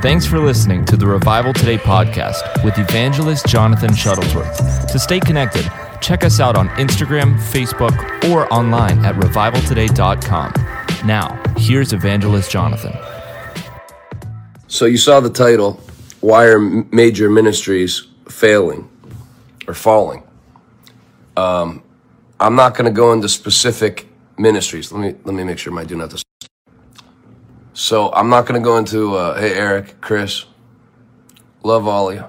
Thanks for listening to the Revival Today podcast with evangelist Jonathan Shuttlesworth. To stay connected, check us out on Instagram, Facebook, or online at revivaltoday.com. Now, here's evangelist Jonathan. So you saw the title, Why Are Major Ministries Failing or Falling? Um, I'm not going to go into specific ministries. Let me let me make sure my do not. So I'm not going to go into. Uh, hey, Eric, Chris, love all of you.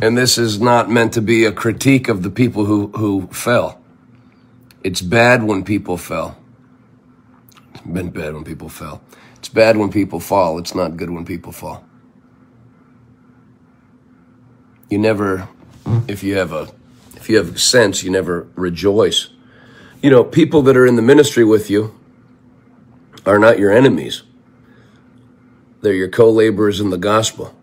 And this is not meant to be a critique of the people who who fell. It's bad when people fell. It's been bad when people fell. It's bad when people fall. It's not good when people fall. You never, if you have a, if you have sense, you never rejoice. You know, people that are in the ministry with you are not your enemies. They're your co-laborers in the gospel.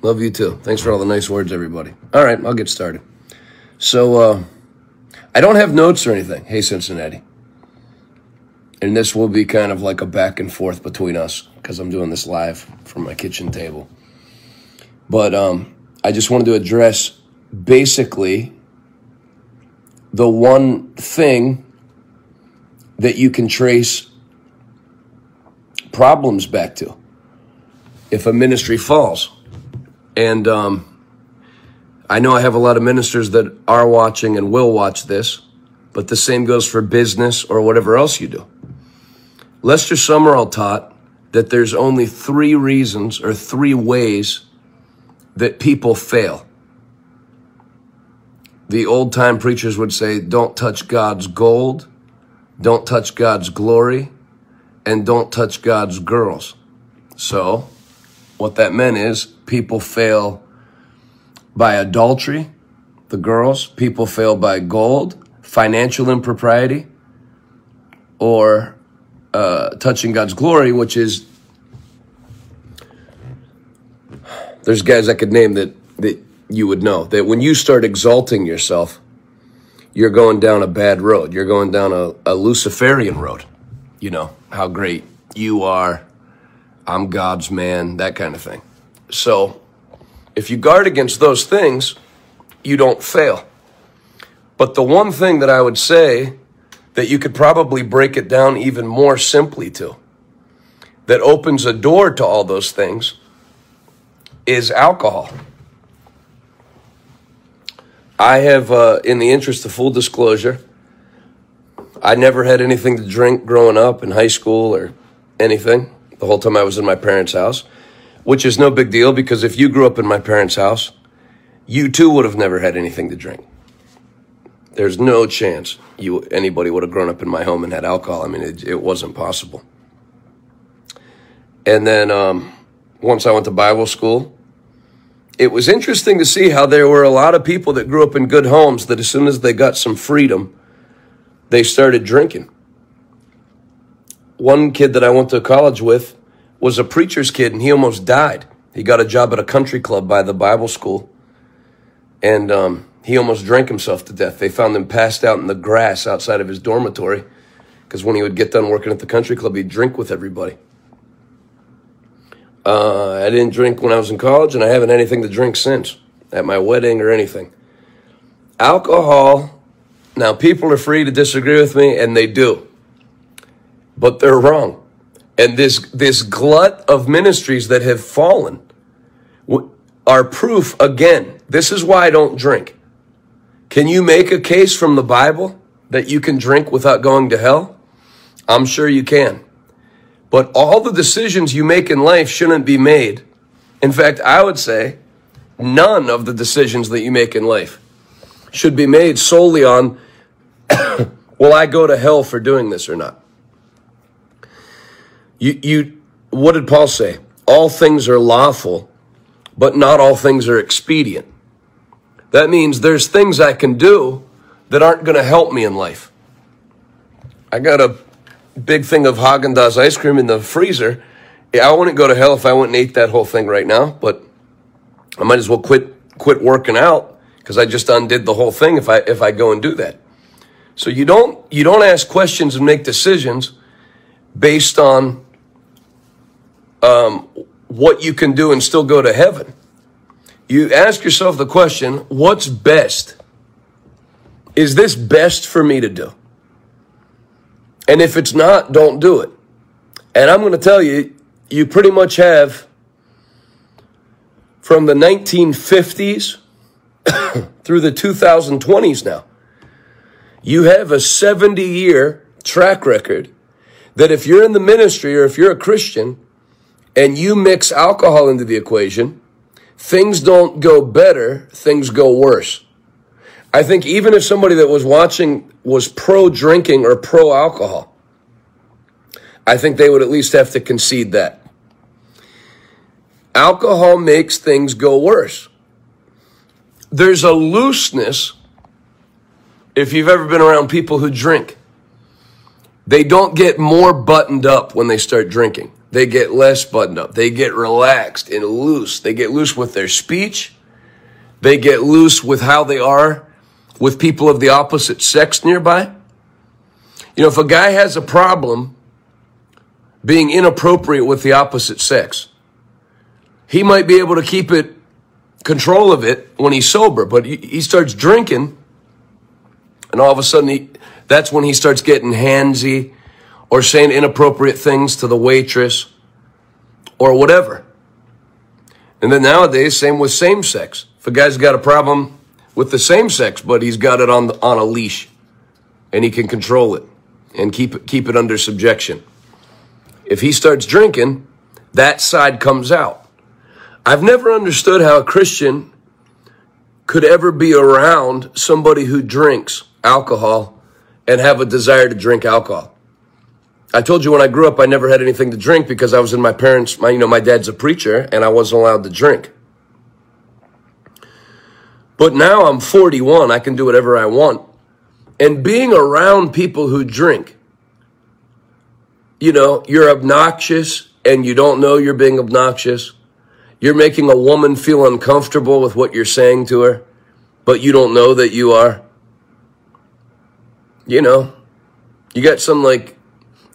Love you too. Thanks for all the nice words, everybody. All right, I'll get started. So, uh, I don't have notes or anything. Hey, Cincinnati. And this will be kind of like a back and forth between us because I'm doing this live from my kitchen table. But um, I just wanted to address basically the one thing that you can trace problems back to if a ministry falls. And um, I know I have a lot of ministers that are watching and will watch this, but the same goes for business or whatever else you do. Lester Sumrall taught that there's only three reasons or three ways that people fail. The old time preachers would say, don't touch God's gold, don't touch God's glory, and don't touch God's girls. So, what that meant is people fail by adultery, the girls, people fail by gold, financial impropriety, or uh, touching God's glory, which is there's guys I could name that that you would know that when you start exalting yourself, you're going down a bad road. You're going down a, a Luciferian road. You know how great you are. I'm God's man, that kind of thing. So, if you guard against those things, you don't fail. But the one thing that I would say that you could probably break it down even more simply to, that opens a door to all those things, is alcohol. I have, uh, in the interest of full disclosure, I never had anything to drink growing up in high school or anything the whole time I was in my parents' house, which is no big deal because if you grew up in my parents' house, you too would have never had anything to drink. There's no chance you anybody would have grown up in my home and had alcohol. I mean, it, it wasn't possible. And then um, once I went to Bible school, it was interesting to see how there were a lot of people that grew up in good homes that as soon as they got some freedom, they started drinking. One kid that I went to college with was a preacher's kid and he almost died. He got a job at a country club by the Bible school and um, he almost drank himself to death. They found him passed out in the grass outside of his dormitory because when he would get done working at the country club, he'd drink with everybody. Uh, I didn't drink when I was in college, and I haven't anything to drink since at my wedding or anything. Alcohol, now people are free to disagree with me, and they do, but they're wrong. And this, this glut of ministries that have fallen are proof again. This is why I don't drink. Can you make a case from the Bible that you can drink without going to hell? I'm sure you can. But all the decisions you make in life shouldn't be made. In fact, I would say none of the decisions that you make in life should be made solely on will I go to hell for doing this or not? You, you, what did Paul say? All things are lawful, but not all things are expedient. That means there's things I can do that aren't going to help me in life. I got a big thing of Haagen Dazs ice cream in the freezer. Yeah, I wouldn't go to hell if I went and ate that whole thing right now, but I might as well quit quit working out because I just undid the whole thing if I if I go and do that. So you don't you don't ask questions and make decisions based on um, what you can do and still go to heaven. You ask yourself the question, what's best? Is this best for me to do? And if it's not, don't do it. And I'm going to tell you, you pretty much have from the 1950s through the 2020s now. You have a 70 year track record that if you're in the ministry or if you're a Christian and you mix alcohol into the equation, things don't go better, things go worse. I think even if somebody that was watching was pro drinking or pro alcohol, I think they would at least have to concede that. Alcohol makes things go worse. There's a looseness if you've ever been around people who drink. They don't get more buttoned up when they start drinking. They get less buttoned up. They get relaxed and loose. They get loose with their speech. They get loose with how they are with people of the opposite sex nearby. You know, if a guy has a problem being inappropriate with the opposite sex, he might be able to keep it control of it when he's sober, but he, starts drinking and all of a sudden he, that's when he starts getting handsy or saying inappropriate things to the waitress or whatever. And then nowadays, same with same sex. If a guy's got a problem with the same sex, but he's got it on on a leash and he can control it and keep keep it under subjection. If he starts drinking, that side comes out. I've never understood how a Christian could ever be around somebody who drinks alcohol and have a desire to drink alcohol. I told you when I grew up, I never had anything to drink because I was in my parents' my, you know, my dad's a preacher and I wasn't allowed to drink. But now I'm 41, I can do whatever I want. And being around people who drink, you know, you're obnoxious and you don't know you're being obnoxious. You're making a woman feel uncomfortable with what you're saying to her, but you don't know that you are. You know, you got some like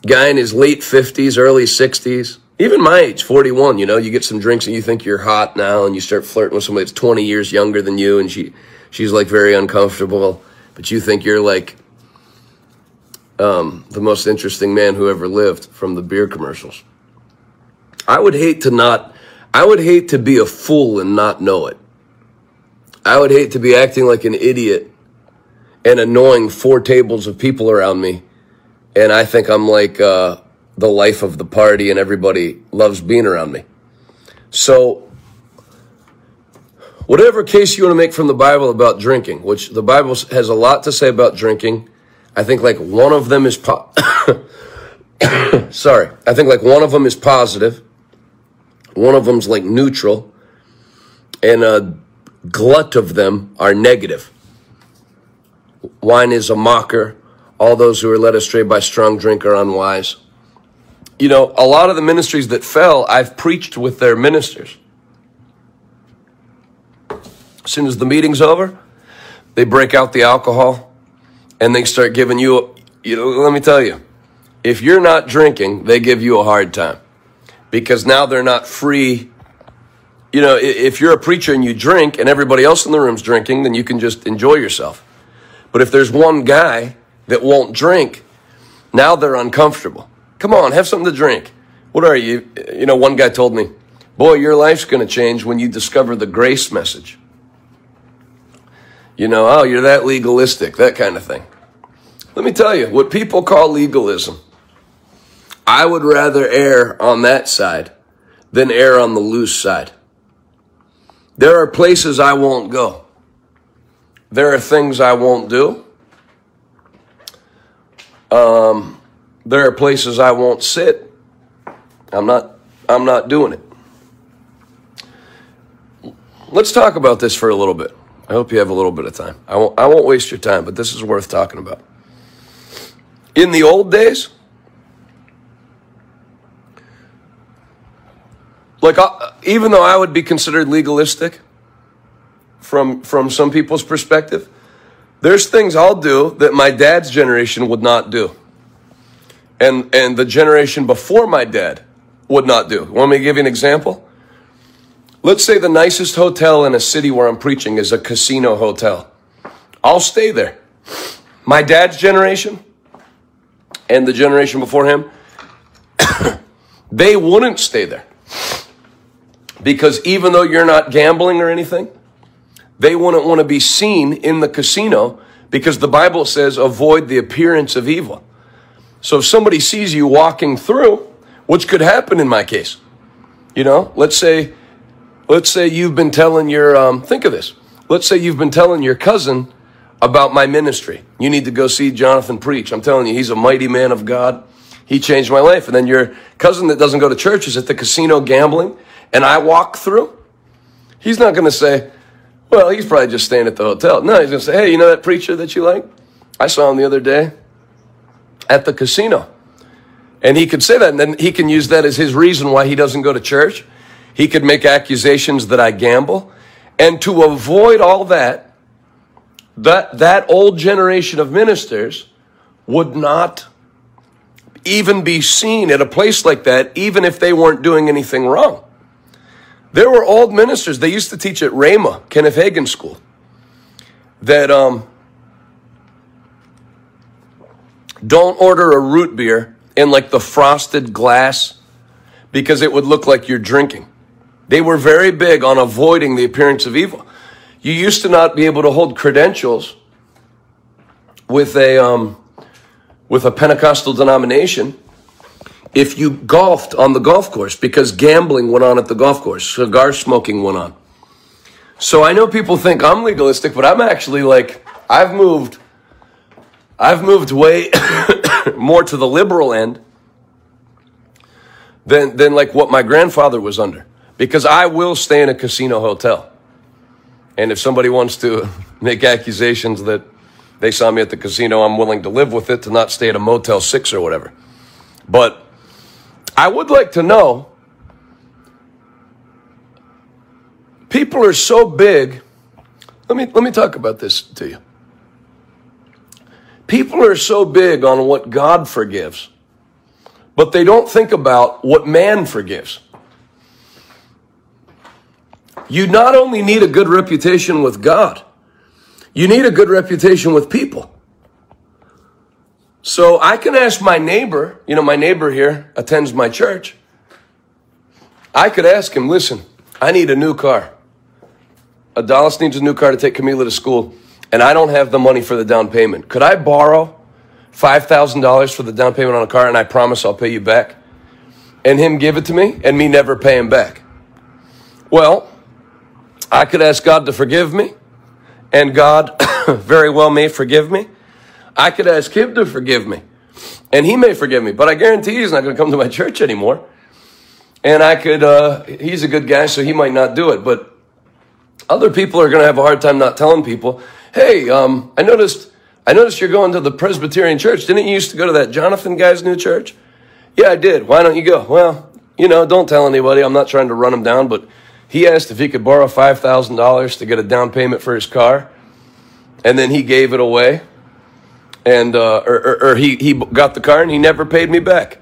guy in his late 50s, early 60s, even my age, 41, you know, you get some drinks and you think you're hot now and you start flirting with somebody that's 20 years younger than you and she she's like very uncomfortable, but you think you're like um, the most interesting man who ever lived from the beer commercials. I would hate to not I would hate to be a fool and not know it. I would hate to be acting like an idiot and annoying four tables of people around me and I think I'm like uh, the life of the party, and everybody loves being around me. So, whatever case you want to make from the Bible about drinking, which the Bible has a lot to say about drinking, I think like one of them is po- sorry, I think like one of them is positive, one of them's like neutral, and a glut of them are negative. Wine is a mocker all those who are led astray by strong drink are unwise. You know, a lot of the ministries that fell, I've preached with their ministers. As soon as the meeting's over, they break out the alcohol and they start giving you, you know, let me tell you, if you're not drinking, they give you a hard time because now they're not free. You know, if you're a preacher and you drink and everybody else in the room's drinking, then you can just enjoy yourself. But if there's one guy that won't drink, now they're uncomfortable. Come on, have something to drink. What are you? You know, one guy told me, boy, your life's going to change when you discover the grace message. You know, oh, you're that legalistic, that kind of thing. Let me tell you, what people call legalism, I would rather err on that side than err on the loose side. There are places I won't go. There are things I won't do. Um, there are places I won't sit. I'm not. I'm not doing it. Let's talk about this for a little bit. I hope you have a little bit of time. I won't. I won't waste your time, but this is worth talking about. In the old days, like uh, even though I would be considered legalistic, from from some people's perspective. There's things I'll do that my dad's generation would not do. And and the generation before my dad would not do. Want me to give you an example? Let's say the nicest hotel in a city where I'm preaching is a casino hotel. I'll stay there. My dad's generation and the generation before him, they wouldn't stay there. Because even though you're not gambling or anything, they wouldn't want to be seen in the casino because the Bible says avoid the appearance of evil. So if somebody sees you walking through, which could happen in my case, you know, let's say Let's say you've been telling your, um, think of this. Let's say you've been telling your cousin about my ministry. You need to go see Jonathan preach. I'm telling you, he's a mighty man of God. He changed my life. And then your cousin that doesn't go to church is at the casino gambling, and I walk through. He's not going to say, well, he's probably just staying at the hotel. No, he's going to say, hey, you know that preacher that you like? I saw him the other day at the casino. And he could say that, and then he can use that as his reason why he doesn't go to church. He could make accusations that I gamble. And to avoid all that, that, that old generation of ministers would not even be seen at a place like that, even if they weren't doing anything wrong. There were old ministers, they used to teach at Rhema, Kenneth Hagin School, that um, don't order a root beer in like the frosted glass because it would look like you're drinking. They were very big on avoiding the appearance of evil. You used to not be able to hold credentials with a um, with a Pentecostal denomination if you golfed on the golf course because gambling went on at the golf course, cigar smoking went on. So I know people think I'm legalistic, but I'm actually like I've moved I've moved way more to the liberal end than than like what my grandfather was under because I will stay in a casino hotel. And if somebody wants to make accusations that they saw me at the casino, I'm willing to live with it to not stay at a Motel 6 or whatever. But I would like to know people are so big. Let me, let me talk about this to you. People are so big on what God forgives, but they don't think about what man forgives. You not only need a good reputation with God, you need a good reputation with people. So I can ask my neighbor, you know, my neighbor here attends my church. I could ask him, listen, I need a new car. Adalis needs a new car to take Camila to school, and I don't have the money for the down payment. Could I borrow $5,000 for the down payment on a car and I promise I'll pay you back? And him give it to me and me never pay him back. Well, I could ask God to forgive me, and God very well may forgive me. I could ask Him to forgive me, and He may forgive me, but I guarantee He's not going to come to my church anymore. And I could, uh, He's a good guy, so He might not do it, but other people are going to have a hard time not telling people, hey, um, I noticed. I noticed you're going to the Presbyterian church. Didn't you used to go to that Jonathan guy's new church? Yeah, I did. Why don't you go? Well, you know, don't tell anybody. I'm not trying to run him down, but he asked if he could borrow $5,000 to get a down payment for his car, and then he gave it away. And, uh, or, or, or, he, he got the car and he never paid me back.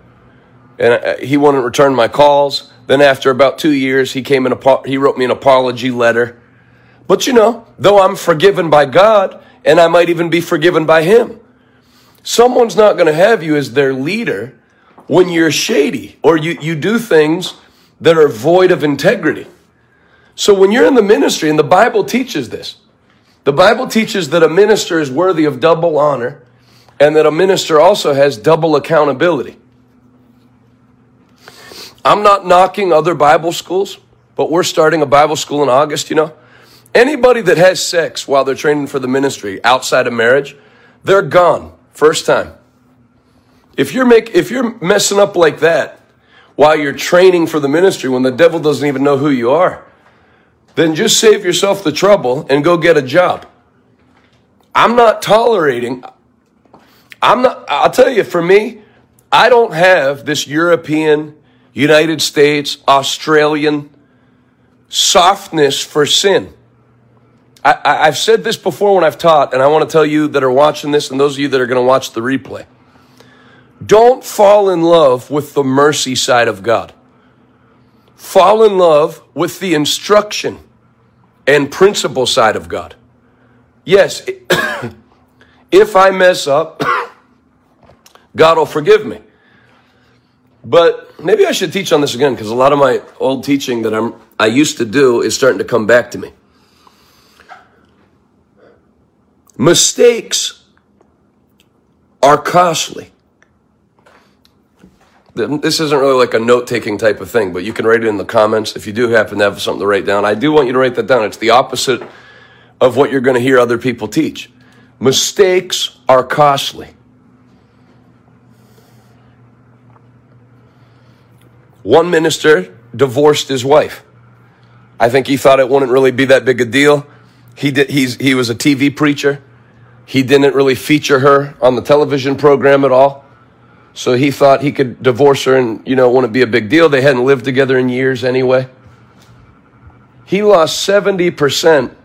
And I, he wouldn't return my calls. Then after about two years, he came in, a, he wrote me an apology letter. But you know, though I'm forgiven by God, and I might even be forgiven by him, someone's not going to have you as their leader when you're shady or you, you do things that are void of integrity. So when you're in the ministry, and the Bible teaches this, the Bible teaches that a minister is worthy of double honor and that a minister also has double accountability. I'm not knocking other Bible schools, but we're starting a Bible school in August, you know. Anybody that has sex while they're training for the ministry outside of marriage, they're gone first time. If you're make if you're messing up like that while you're training for the ministry when the devil doesn't even know who you are, then just save yourself the trouble and go get a job. I'm not tolerating, I'm not, I'll tell you, for me, I don't have this European, United States, Australian softness for sin. I, I've said this before when I've taught, and I want to tell you that are watching this and those of you that are going to watch the replay. Don't fall in love with the mercy side of God. Fall in love with the instruction and principle side of God. Yes, if I mess up, God will forgive me. But maybe I should teach on this again because a lot of my old teaching that I'm I used to do is starting to come back to me. Mistakes are costly. This isn't really like a note taking type of thing, but you can write it in the comments if you do happen to have something to write down. I do want you to write that down. It's the opposite of what you're going to hear other people teach. Mistakes are costly. One minister divorced his wife. I think he thought it wouldn't really be that big a deal. He did, he's, he was a TV preacher. He didn't really feature her on the television program at all. So he thought he could divorce her and, you know, it wouldn't be a big deal. They hadn't lived together in years anyway. He lost 70%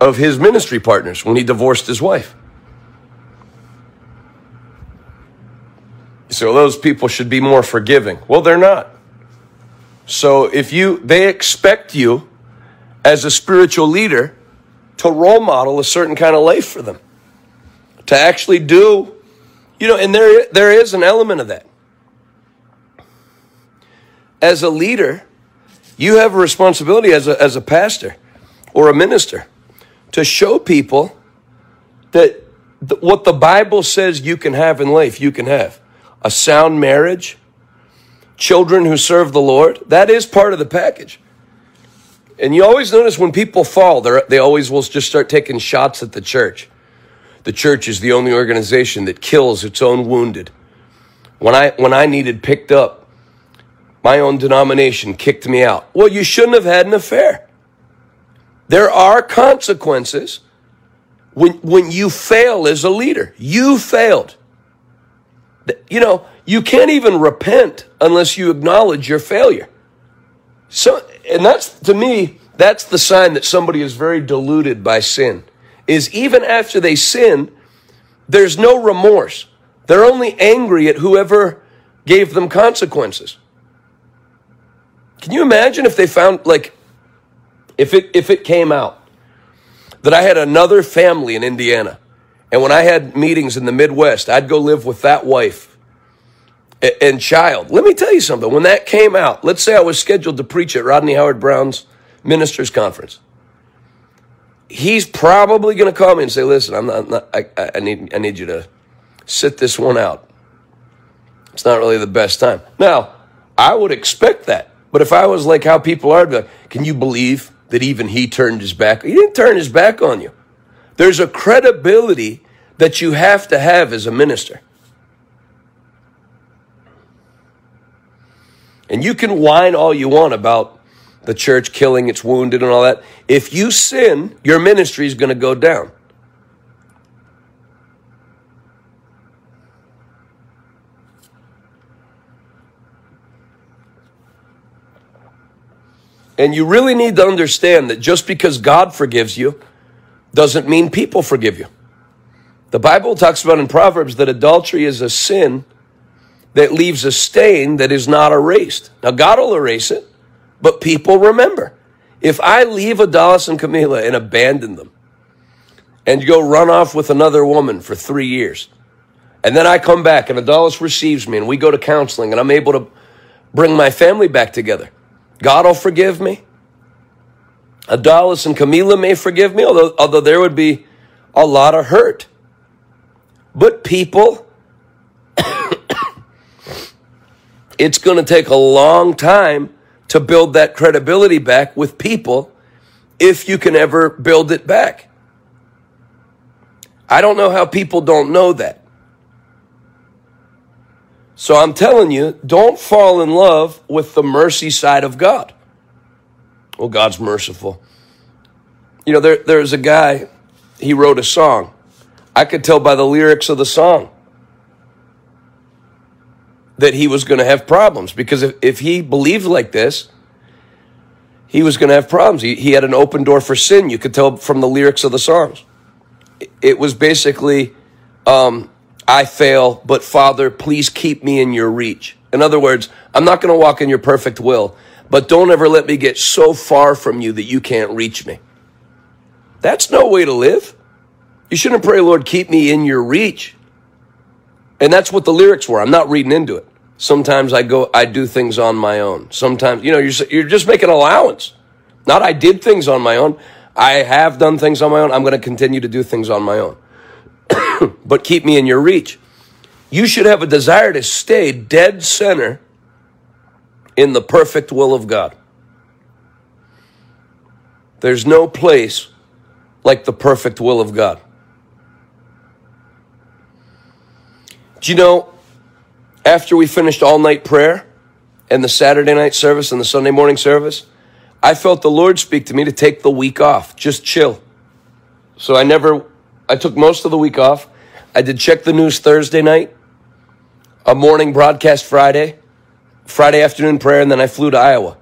of his ministry partners when he divorced his wife. So those people should be more forgiving. Well, they're not. So if you, they expect you as a spiritual leader to role model a certain kind of life for them, to actually do, you know, and there, there is an element of that. As a leader, you have a responsibility as a, as a pastor or a minister to show people that what the Bible says you can have in life, you can have a sound marriage, children who serve the Lord. That is part of the package. And you always notice when people fall, they always will just start taking shots at the church. The church is the only organization that kills its own wounded. When I, when I needed picked up, my own denomination kicked me out. Well, you shouldn't have had an affair. There are consequences when, when you fail as a leader. You failed. You know, you can't even repent unless you acknowledge your failure. So, and that's to me, that's the sign that somebody is very deluded by sin. Is even after they sin, there's no remorse. They're only angry at whoever gave them consequences. Can you imagine if they found like if it if it came out that I had another family in Indiana and when I had meetings in the Midwest, I'd go live with that wife and child. Let me tell you something. When that came out, let's say I was scheduled to preach at Rodney Howard Browne's ministers conference. He's probably going to call me and say, "Listen, I'm not. Not I, I need. I need you to sit this one out. It's not really the best time." Now, I would expect that, but if I was like how people are, I'd be like, "Can you believe that even he turned his back? He didn't turn his back on you." There's a credibility that you have to have as a minister. And you can whine all you want about the church killing its wounded and all that. If you sin, your ministry is going to go down. And you really need to understand that just because God forgives you doesn't mean people forgive you. The Bible talks about in Proverbs that adultery is a sin that leaves a stain that is not erased. Now, God will erase it, but people remember. If I leave Adalis and Camila and abandon them and go run off with another woman for three years, and then I come back and Adalis receives me and we go to counseling and I'm able to bring my family back together, God will forgive me. Adalis and Camila may forgive me, although, although there would be a lot of hurt. But people, it's going to take a long time to build that credibility back with people if you can ever build it back. I don't know how people don't know that. So I'm telling you, don't fall in love with the mercy side of God. Well, God's merciful. You know, there, there's a guy, he wrote a song. I could tell by the lyrics of the song that he was going to have problems because if, if he believed like this, he was going to have problems. He, he had an open door for sin. You could tell from the lyrics of the songs. It was basically, um, I fail, but Father, please keep me in your reach. In other words, I'm not going to walk in your perfect will, but don't ever let me get so far from you that you can't reach me. That's no way to live. You shouldn't pray, Lord, keep me in your reach. And that's what the lyrics were. I'm not reading into it. Sometimes I go, I do things on my own. Sometimes, you know, you're, you're just making allowance. Not I did things on my own. I have done things on my own. I'm going to continue to do things on my own. but keep me in your reach. You should have a desire to stay dead center in the perfect will of God. There's no place like the perfect will of God. Do you know, after we finished all night prayer and the Saturday night service and the Sunday morning service, I felt the Lord speak to me to take the week off, just chill. So I never, I took most of the week off. I did check the news Thursday night, a morning broadcast Friday, Friday afternoon prayer, and then I flew to Iowa.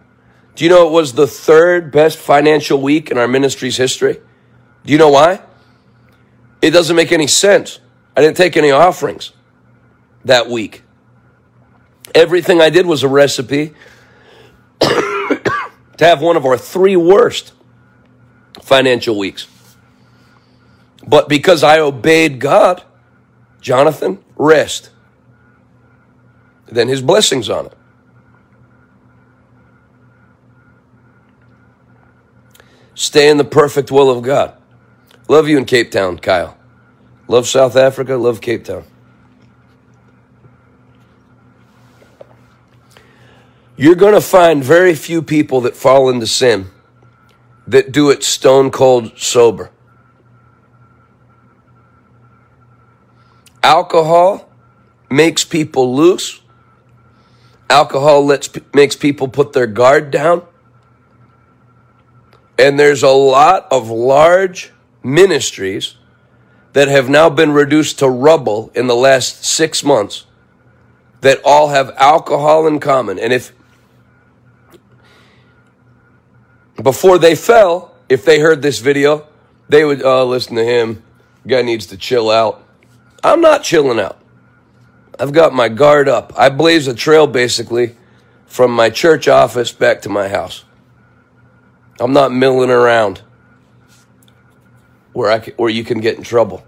Do you know it was the third best financial week in our ministry's history? Do you know why? It doesn't make any sense. I didn't take any offerings that week. Everything I did was a recipe to have one of our three worst financial weeks. But because I obeyed God, Jonathan, rest. Then his blessings on it. Stay in the perfect will of God. Love you in Cape Town, Kyle. Love South Africa, love Cape Town. You're going to find very few people that fall into sin that do it stone cold sober. Alcohol makes people loose. Alcohol lets, makes people put their guard down. And there's a lot of large ministries that have now been reduced to rubble in the last six months that all have alcohol in common. And if before they fell, if they heard this video, they would uh, listen to him. Guy needs to chill out. I'm not chilling out. I've got my guard up. I blaze a trail basically from my church office back to my house. I'm not milling around where I can, where you can get in trouble.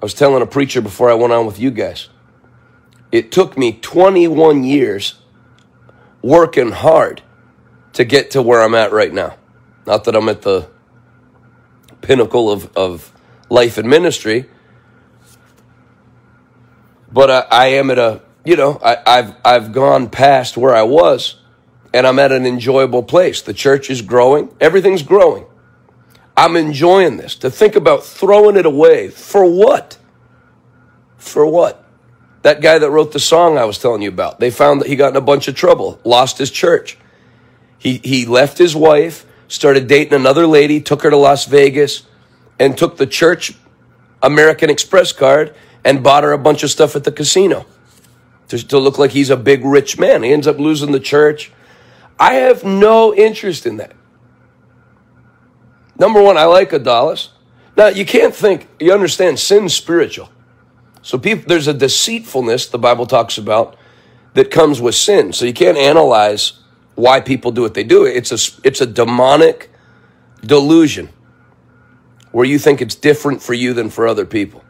I was telling a preacher before I went on with you guys. It took me 21 years working hard to get to where I'm at right now. Not that I'm at the pinnacle of, of life and ministry, but I, I am at a, you know, I, I've, I've gone past where I was and I'm at an enjoyable place. The church is growing, everything's growing. I'm enjoying this. To think about throwing it away for what? For what? That guy that wrote the song I was telling you about, they found that he got in a bunch of trouble, lost his church. He, he left his wife, started dating another lady, took her to Las Vegas, and took the church American Express card and bought her a bunch of stuff at the casino to, to look like he's a big rich man. He ends up losing the church. I have no interest in that. Number one, I like Adalis. Now, you can't think, you understand, sin's spiritual. So people, there's a deceitfulness the Bible talks about that comes with sin. So you can't analyze why people do what they do. It's a, it's a demonic delusion where you think it's different for you than for other people.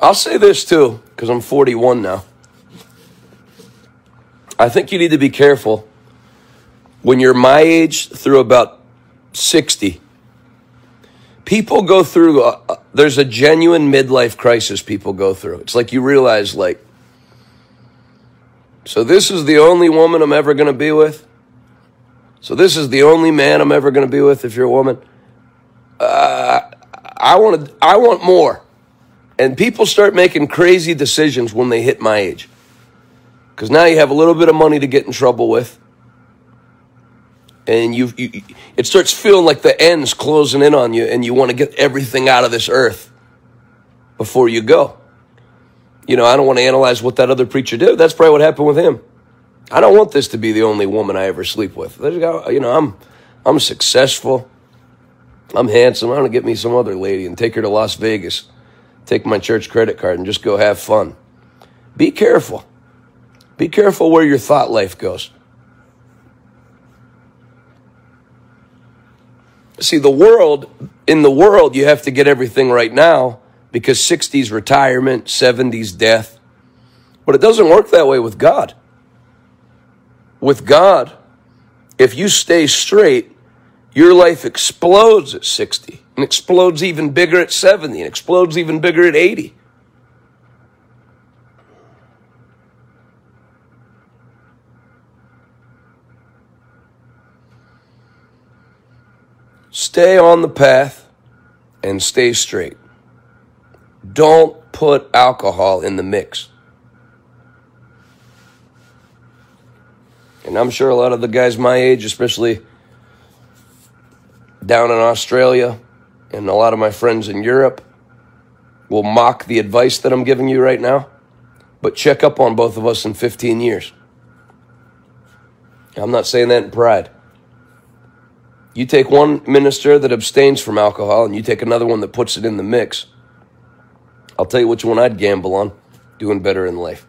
I'll say this too, because I'm 41 now. I think you need to be careful when you're my age through about 60 people go through a, uh, there's a genuine midlife crisis people go through. It's like you realize like so this is the only woman i'm ever going to be with? So this is the only man i'm ever going to be with if you're a woman? Uh, i want to i want more. And people start making crazy decisions when they hit my age. Because now you have a little bit of money to get in trouble with and you, you it starts feeling like the end's closing in on you and you want to get everything out of this earth before you go. You know, I don't want to analyze what that other preacher did. That's probably what happened with him. I don't want this to be the only woman I ever sleep with. You know, I'm I'm successful. I'm handsome. I'm gonna get me some other lady and take her to Las Vegas. Take my church credit card and just go have fun. Be careful. Be careful where your thought life goes. See, the world, in the world, you have to get everything right now because 60s retirement, 70s death. But it doesn't work that way with God. With God, if you stay straight, your life explodes at 60 and explodes even bigger at 70 and explodes even bigger at 80. Stay on the path and stay straight. Don't put alcohol in the mix. And I'm sure a lot of the guys my age, especially down in Australia, and a lot of my friends in Europe, will mock the advice that I'm giving you right now. But check up on both of us in 15 years. I'm not saying that in pride. You take one minister that abstains from alcohol and you take another one that puts it in the mix. I'll tell you which one I'd gamble on doing better in life.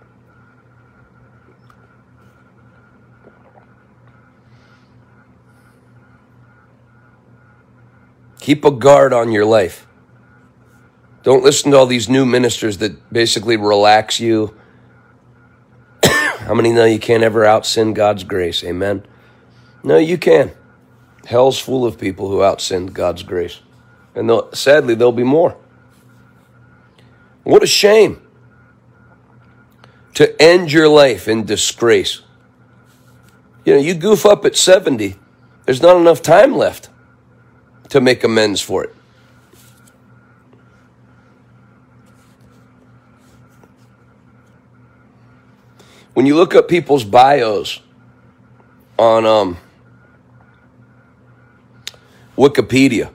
Keep a guard on your life. Don't listen to all these new ministers that basically relax you. How many know you can't ever out sin God's grace? Amen. No, you can. Hell's full of people who outsinned God's grace. And sadly, there'll be more. What a shame to end your life in disgrace. You know, you goof up at 70, there's not enough time left to make amends for it. When you look up people's bios on um, Wikipedia.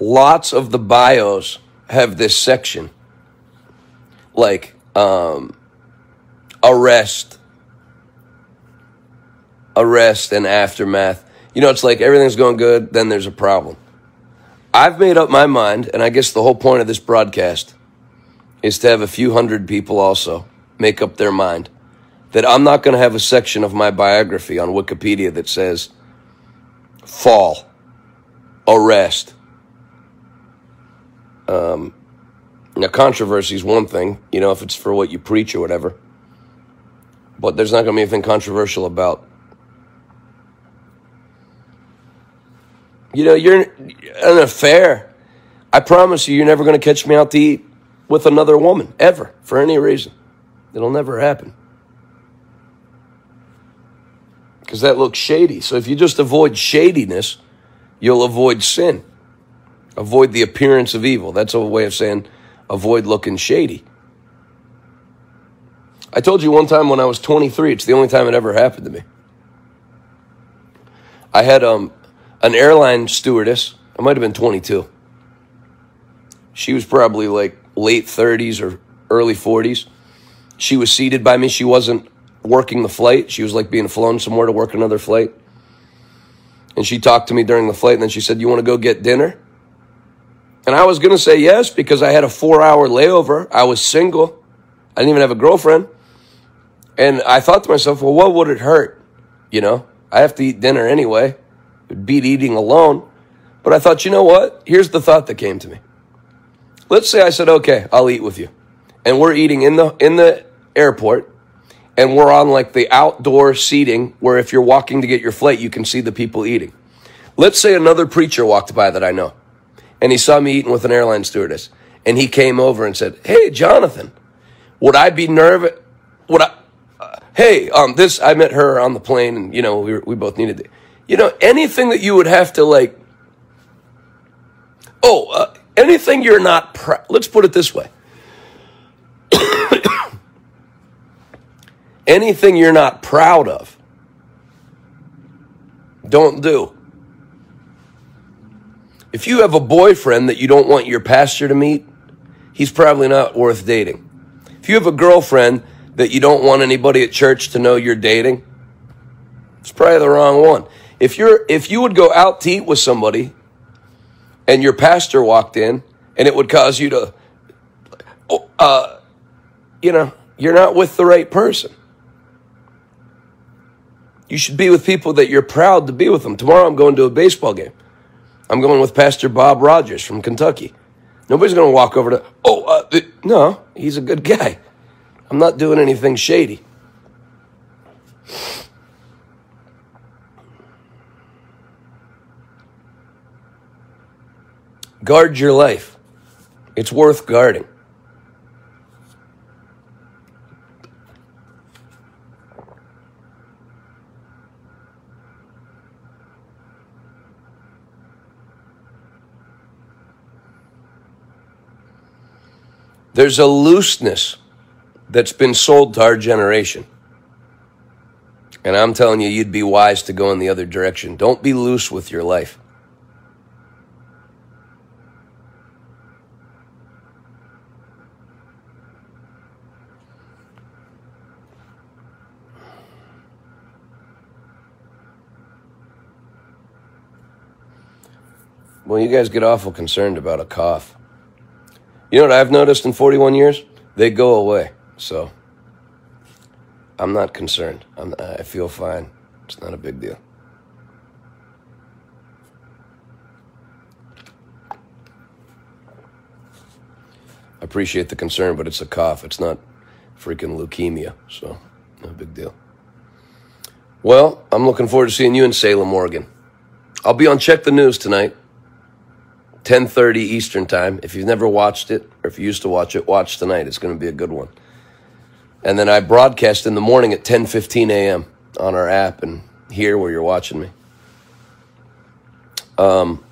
Lots of the bios have this section like um, arrest, arrest and aftermath. You know, it's like everything's going good, then there's a problem. I've made up my mind, and I guess the whole point of this broadcast is to have a few hundred people also make up their mind that I'm not going to have a section of my biography on Wikipedia that says fall arrest. Um, now, controversy is one thing, you know, if it's for what you preach or whatever. But there's not going to be anything controversial about. You know, you're an affair. I promise you, you're never going to catch me out to eat with another woman, ever, for any reason. It'll never happen. Because that looks shady. So if you just avoid shadiness, you'll avoid sin. Avoid the appearance of evil. That's a way of saying avoid looking shady. I told you one time when I was 23, it's the only time it ever happened to me. I had um, an airline stewardess, I might have been 22. She was probably like late 30s or early 40s. She was seated by me. She wasn't working the flight. She was like being flown somewhere to work another flight. And she talked to me during the flight and then she said, You want to go get dinner? And I was going to say yes because I had a four hour layover. I was single. I didn't even have a girlfriend. And I thought to myself, well, what would it hurt? You know, I have to eat dinner anyway. It'd beat eating alone. But I thought, you know what? Here's the thought that came to me. Let's say I said, okay, I'll eat with you. And we're eating in the, in the airport and we're on like the outdoor seating where if you're walking to get your flight, you can see the people eating. Let's say another preacher walked by that I know and he saw me eating with an airline stewardess and he came over and said, Hey, Jonathan, would I be nervous? Would I, uh, hey, um, this, I met her on the plane and, you know, we, we both needed. You know, anything that you would have to like, oh, uh, anything you're not, pr- let's put it this way. Anything you're not proud of, don't do. If you have a boyfriend that you don't want your pastor to meet, he's probably not worth dating. If you have a girlfriend that you don't want anybody at church to know you're dating, it's probably the wrong one. If you're if you would go out to eat with somebody and your pastor walked in and it would cause you to uh, you know, you're not with the right person. You should be with people that you're proud to be with them. Tomorrow I'm going to a baseball game. I'm going with Pastor Bob Rogers from Kentucky. Nobody's going to walk over to, oh, uh, no, he's a good guy. I'm not doing anything shady. Guard your life. It's worth guarding. There's a looseness that's been sold to our generation. And I'm telling you, you'd be wise to go in the other direction. Don't be loose with your life. Well, you guys get awful concerned about a cough. You know what I've noticed in 41 years? They go away. So I'm not concerned. I'm, I feel fine. It's not a big deal. I appreciate the concern, but it's a cough. It's not freaking leukemia. So no big deal. Well, I'm looking forward to seeing you in Salem, Oregon. I'll be on Check the News tonight. 10:30 Eastern Time. If you've never watched it or if you used to watch it, watch tonight. It's going to be a good one. And then I broadcast in the morning at 10:15 a.m. on our app and here where you're watching me. Um,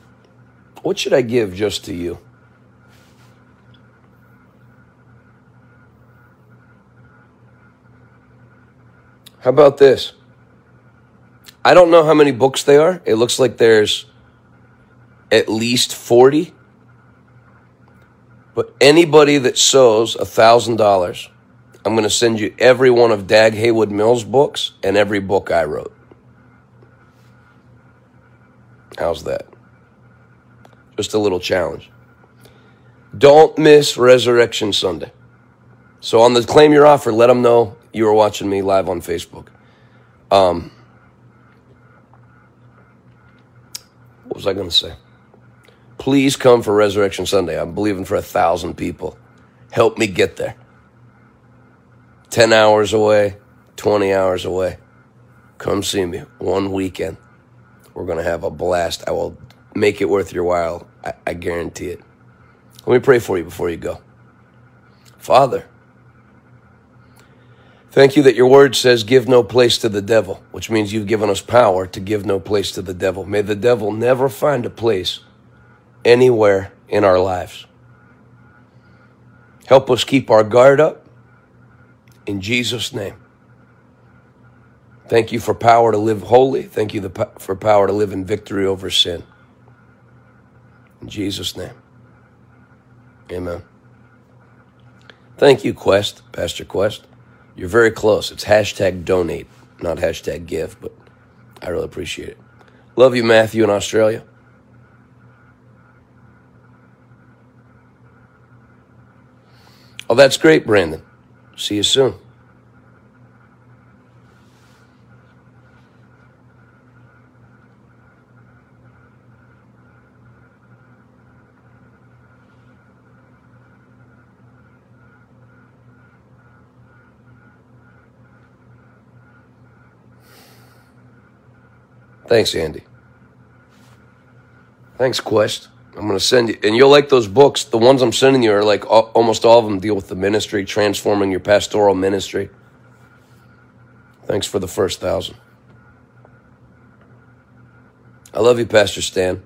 what should I give just to you? How about this? I don't know how many books they are. It looks like there's at least 40. But anybody that sows $1,000, I'm going to send you every one of Dag Heward Mills' books and every book I wrote. How's that? Just a little challenge. Don't miss Resurrection Sunday. So on the claim your offer, let them know you are watching me live on Facebook. Um, what was I going to say? Please come for Resurrection Sunday. I'm believing for a thousand people. Help me get there. 10 hours away, 20 hours away. Come see me one weekend. We're going to have a blast. I will make it worth your while. I, I guarantee it. Let me pray for you before you go. Father, thank you that your word says, give no place to the devil, which means you've given us power to give no place to the devil. May the devil never find a place anywhere in our lives. Help us keep our guard up in Jesus' name. Thank you for power to live holy. Thank you for power to live in victory over sin. In Jesus' name. Amen. Thank you, Quest, Pastor Quest. You're very close. It's hashtag donate, not hashtag give, but I really appreciate it. Love you, Matthew, in Australia. Oh, that's great, Brandon. See you soon. Thanks, Andy. Thanks, Quest. I'm going to send you, and you'll like those books. The ones I'm sending you are like almost all of them deal with the ministry, transforming your pastoral ministry. Thanks for the first thousand. I love you, Pastor Stan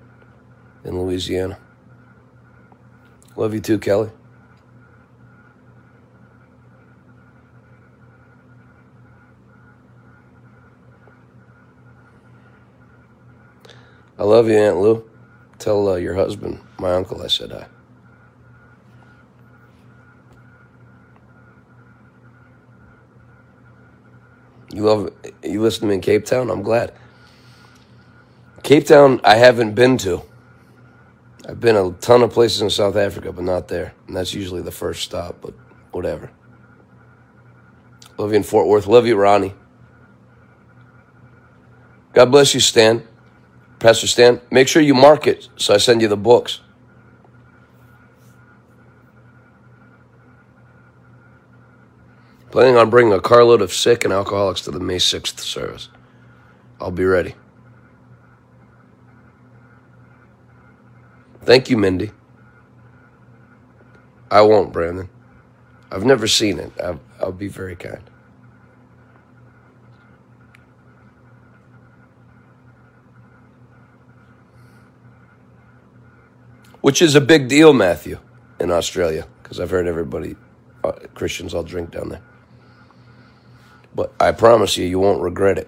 in Louisiana. Love you too, Kelly. I love you, Aunt Lou. Tell uh, your husband, my uncle, I said hi. You love you listen to me in Cape Town. I'm glad. Cape Town, I haven't been to. I've been a ton of places in South Africa, but not there, and that's usually the first stop. But whatever. Love you in Fort Worth. Love you, Ronnie. God bless you, Stan. Pastor Stan. Make sure you mark it so I send you the books. Planning on bringing a carload of sick and alcoholics to the May 6th service. I'll be ready. Thank you, Mindy. I won't, Brandon. I've never seen it. I'll, I'll be very kind. Which is a big deal, Matthew, in Australia, because I've heard everybody, uh, Christians all drink down there. But I promise you, you won't regret it.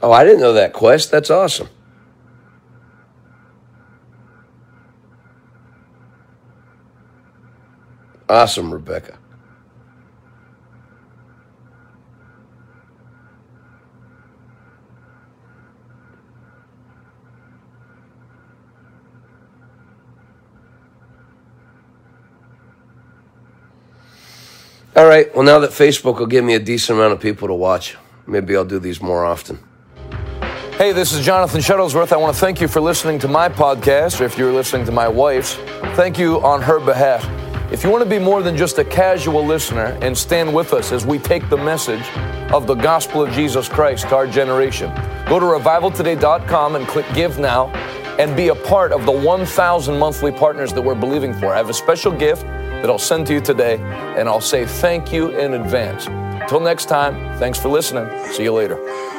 Oh, I didn't know that quest. That's awesome. Awesome, Rebecca. All right. Well, now that Facebook will give me a decent amount of people to watch, maybe I'll do these more often. Hey, this is Jonathan Shuttlesworth. I want to thank you for listening to my podcast, or if you're listening to my wife's, thank you on her behalf. If you want to be more than just a casual listener and stand with us as we take the message of the gospel of Jesus Christ to our generation, go to revivaltoday.com and click Give Now and be a part of the 1,000 monthly partners that we're believing for. I have a special gift that I'll send to you today, and I'll say thank you in advance. Until next time, thanks for listening. See you later.